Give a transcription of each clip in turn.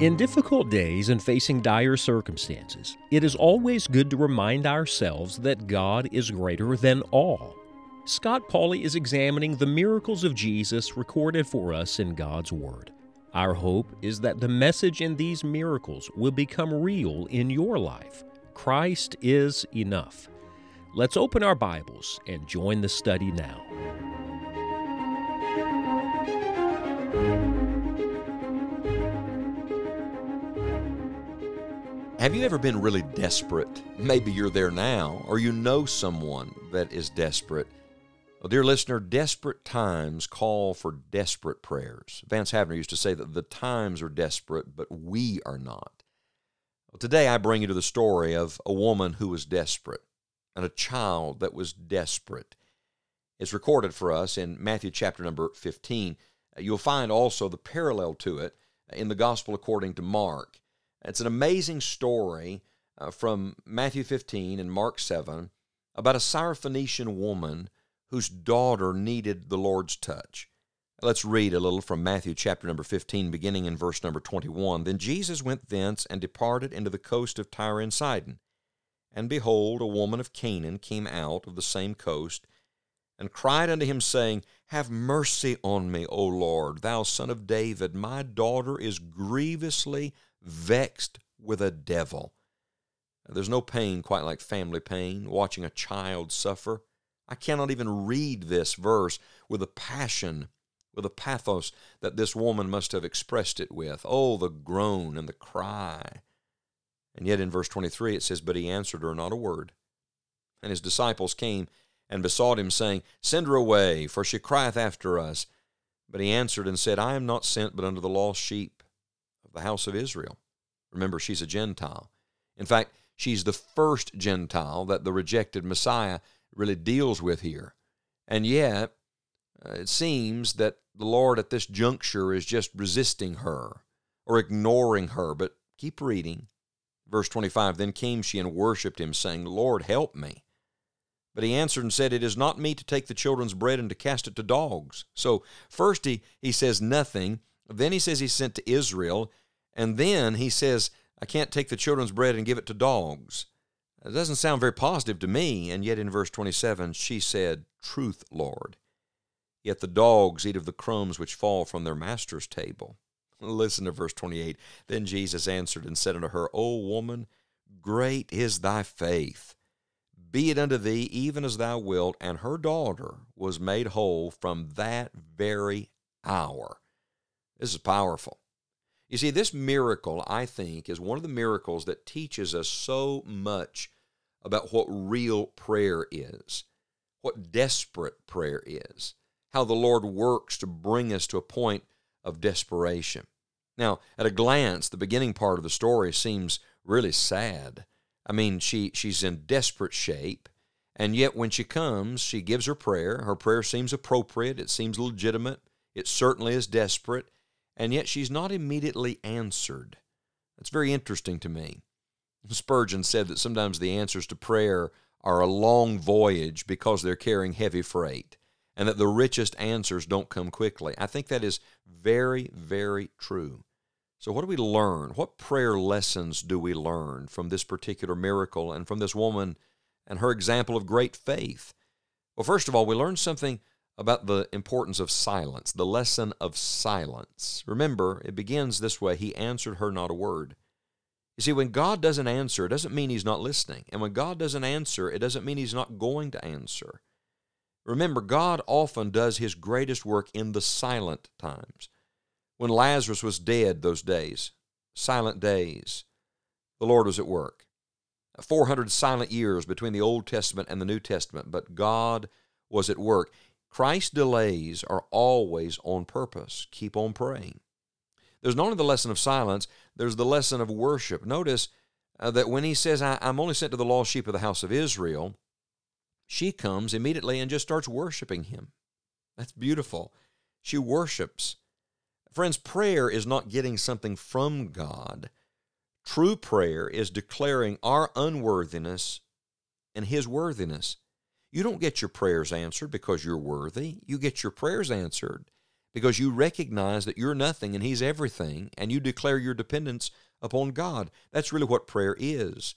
In difficult days and facing dire circumstances, it is always good to remind ourselves that God is greater than all. Scott Pauley is examining the miracles of Jesus recorded for us in God's Word. Our hope is that the message in these miracles will become real in your life. Christ is enough. Let's open our Bibles and join the study now. Have you ever been really desperate? Maybe you're there now, or you know someone that is desperate. Well, dear listener, desperate times call for desperate prayers. Vance Havner used to say that the times are desperate, but we are not. Well, today I bring you to the story of a woman who was desperate and a child that was desperate. It's recorded for us in Matthew chapter number 15. You'll find also the parallel to it in the Gospel according to Mark. It's an amazing story uh, from Matthew 15 and Mark 7 about a Syrophoenician woman whose daughter needed the Lord's touch. Let's read a little from Matthew chapter number 15, beginning in verse number 21. Then Jesus went thence and departed into the coast of Tyre and Sidon. And behold, a woman of Canaan came out of the same coast, and cried unto him, saying, Have mercy on me, O Lord, thou son of David. My daughter is grievously vexed with a devil. There's no pain quite like family pain, watching a child suffer. I cannot even read this verse with a passion, with a pathos that this woman must have expressed it with. Oh, the groan and the cry. And yet in verse 23 it says, But he answered her not a word. And his disciples came and besought him, saying, Send her away, for she crieth after us. But he answered and said, I am not sent but unto the lost sheep of the house of Israel. Remember, she's a Gentile. In fact, she's the first Gentile that the rejected Messiah really deals with here. And yet, uh, it seems that the Lord at this juncture is just resisting her or ignoring her. But keep reading. Verse 25 Then came she and worshipped him, saying, Lord, help me. But he answered and said, It is not me to take the children's bread and to cast it to dogs. So first he, he says nothing. Then he says he's sent to Israel. And then he says, I can't take the children's bread and give it to dogs. It doesn't sound very positive to me. And yet in verse 27, she said, Truth, Lord. Yet the dogs eat of the crumbs which fall from their master's table. Listen to verse 28. Then Jesus answered and said unto her, O woman, great is thy faith. Be it unto thee even as thou wilt. And her daughter was made whole from that very hour. This is powerful. You see, this miracle, I think, is one of the miracles that teaches us so much about what real prayer is, what desperate prayer is, how the Lord works to bring us to a point of desperation. Now, at a glance, the beginning part of the story seems really sad. I mean, she, she's in desperate shape, and yet when she comes, she gives her prayer. Her prayer seems appropriate, it seems legitimate, it certainly is desperate and yet she's not immediately answered. That's very interesting to me. Spurgeon said that sometimes the answers to prayer are a long voyage because they're carrying heavy freight, and that the richest answers don't come quickly. I think that is very, very true. So, what do we learn? What prayer lessons do we learn from this particular miracle and from this woman and her example of great faith? Well, first of all, we learn something about the importance of silence, the lesson of silence. Remember, it begins this way He answered her not a word. You see, when God doesn't answer, it doesn't mean He's not listening. And when God doesn't answer, it doesn't mean He's not going to answer. Remember, God often does His greatest work in the silent times. When Lazarus was dead those days, silent days, the Lord was at work. 400 silent years between the Old Testament and the New Testament, but God was at work. Christ's delays are always on purpose. Keep on praying. There's not only the lesson of silence, there's the lesson of worship. Notice uh, that when he says, I'm only sent to the lost sheep of the house of Israel, she comes immediately and just starts worshiping him. That's beautiful. She worships. Friends, prayer is not getting something from God. True prayer is declaring our unworthiness and his worthiness. You don't get your prayers answered because you're worthy. You get your prayers answered because you recognize that you're nothing and He's everything, and you declare your dependence upon God. That's really what prayer is.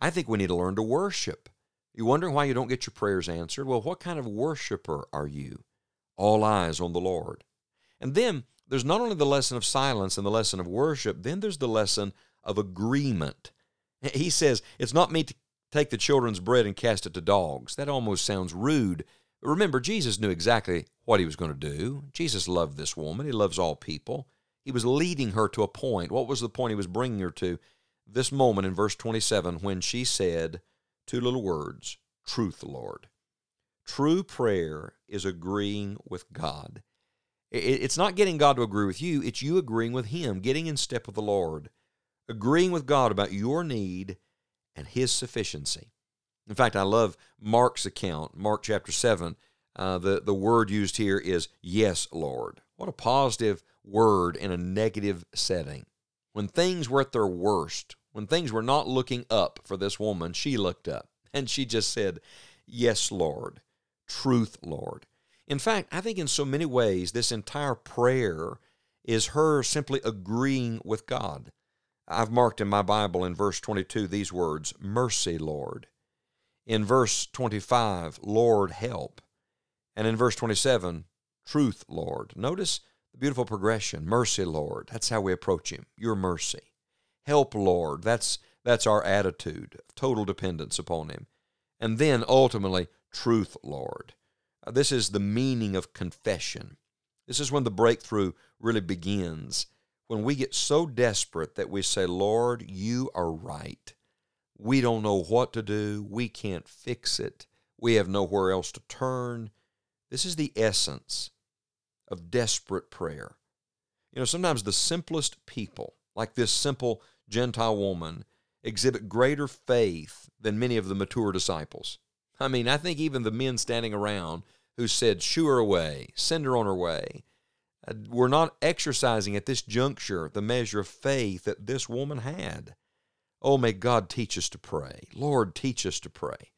I think we need to learn to worship. You're wondering why you don't get your prayers answered? Well, what kind of worshiper are you? All eyes on the Lord. And then there's not only the lesson of silence and the lesson of worship, then there's the lesson of agreement. He says, It's not me to take the children's bread and cast it to dogs. That almost sounds rude. Remember, Jesus knew exactly what he was going to do. Jesus loved this woman, he loves all people. He was leading her to a point. What was the point he was bringing her to? This moment in verse 27 when she said two little words, Truth, Lord. True prayer is agreeing with God. It's not getting God to agree with you, it's you agreeing with Him, getting in step with the Lord, agreeing with God about your need and His sufficiency. In fact, I love Mark's account, Mark chapter 7. Uh, the, the word used here is, Yes, Lord. What a positive word in a negative setting. When things were at their worst, when things were not looking up for this woman, she looked up and she just said, Yes, Lord. Truth, Lord. In fact, I think in so many ways, this entire prayer is her simply agreeing with God. I've marked in my Bible in verse 22 these words Mercy, Lord. In verse 25, Lord, help. And in verse 27, Truth, Lord. Notice the beautiful progression. Mercy, Lord. That's how we approach Him. Your mercy. Help, Lord. That's, that's our attitude of total dependence upon Him. And then ultimately, Truth, Lord. Uh, this is the meaning of confession. This is when the breakthrough really begins. When we get so desperate that we say, Lord, you are right. We don't know what to do. We can't fix it. We have nowhere else to turn. This is the essence of desperate prayer. You know, sometimes the simplest people, like this simple Gentile woman, exhibit greater faith than many of the mature disciples. I mean, I think even the men standing around who said, Shoo her away, send her on her way, uh, were not exercising at this juncture the measure of faith that this woman had. Oh, may God teach us to pray. Lord, teach us to pray.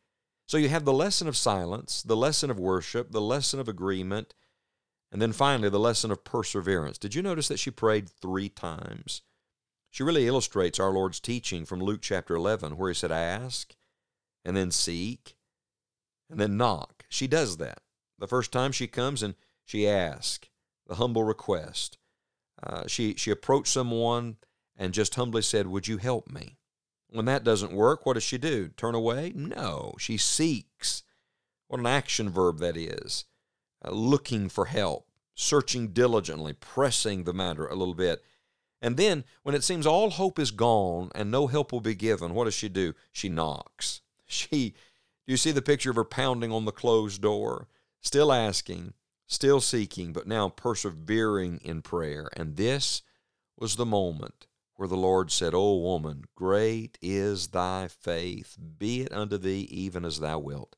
So you have the lesson of silence, the lesson of worship, the lesson of agreement, and then finally the lesson of perseverance. Did you notice that she prayed three times? She really illustrates our Lord's teaching from Luke chapter 11, where he said, Ask, and then seek, and then knock. She does that. The first time she comes and she asks, the humble request. Uh, she, she approached someone and just humbly said, Would you help me? When that doesn't work, what does she do? Turn away? No, she seeks. What an action verb that is. Uh, looking for help, searching diligently, pressing the matter a little bit. And then, when it seems all hope is gone and no help will be given, what does she do? She knocks. She, do you see the picture of her pounding on the closed door, still asking, still seeking, but now persevering in prayer? And this was the moment where the Lord said, O woman, great is thy faith, be it unto thee even as thou wilt.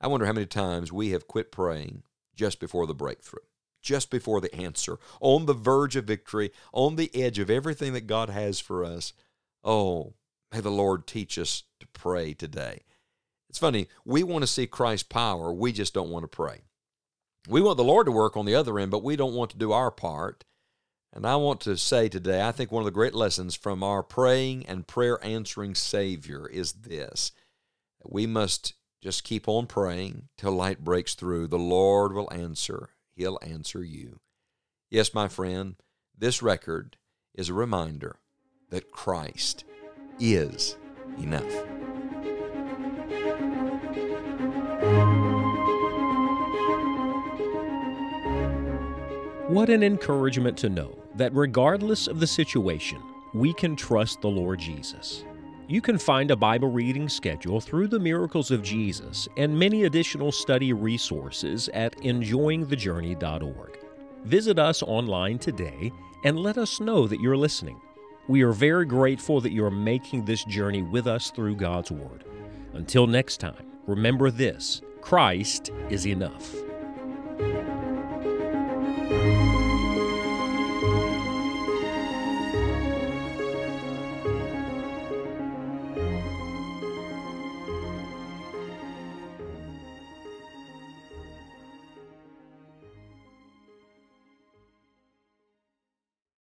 I wonder how many times we have quit praying just before the breakthrough, just before the answer, on the verge of victory, on the edge of everything that God has for us. Oh, may the Lord teach us to pray today. It's funny, we want to see Christ's power, we just don't want to pray. We want the Lord to work on the other end, but we don't want to do our part. And I want to say today, I think one of the great lessons from our praying and prayer answering Savior is this we must just keep on praying till light breaks through. The Lord will answer, He'll answer you. Yes, my friend, this record is a reminder that Christ is enough. What an encouragement to know that regardless of the situation, we can trust the Lord Jesus. You can find a Bible reading schedule through the miracles of Jesus and many additional study resources at enjoyingthejourney.org. Visit us online today and let us know that you're listening. We are very grateful that you're making this journey with us through God's Word. Until next time, remember this Christ is enough.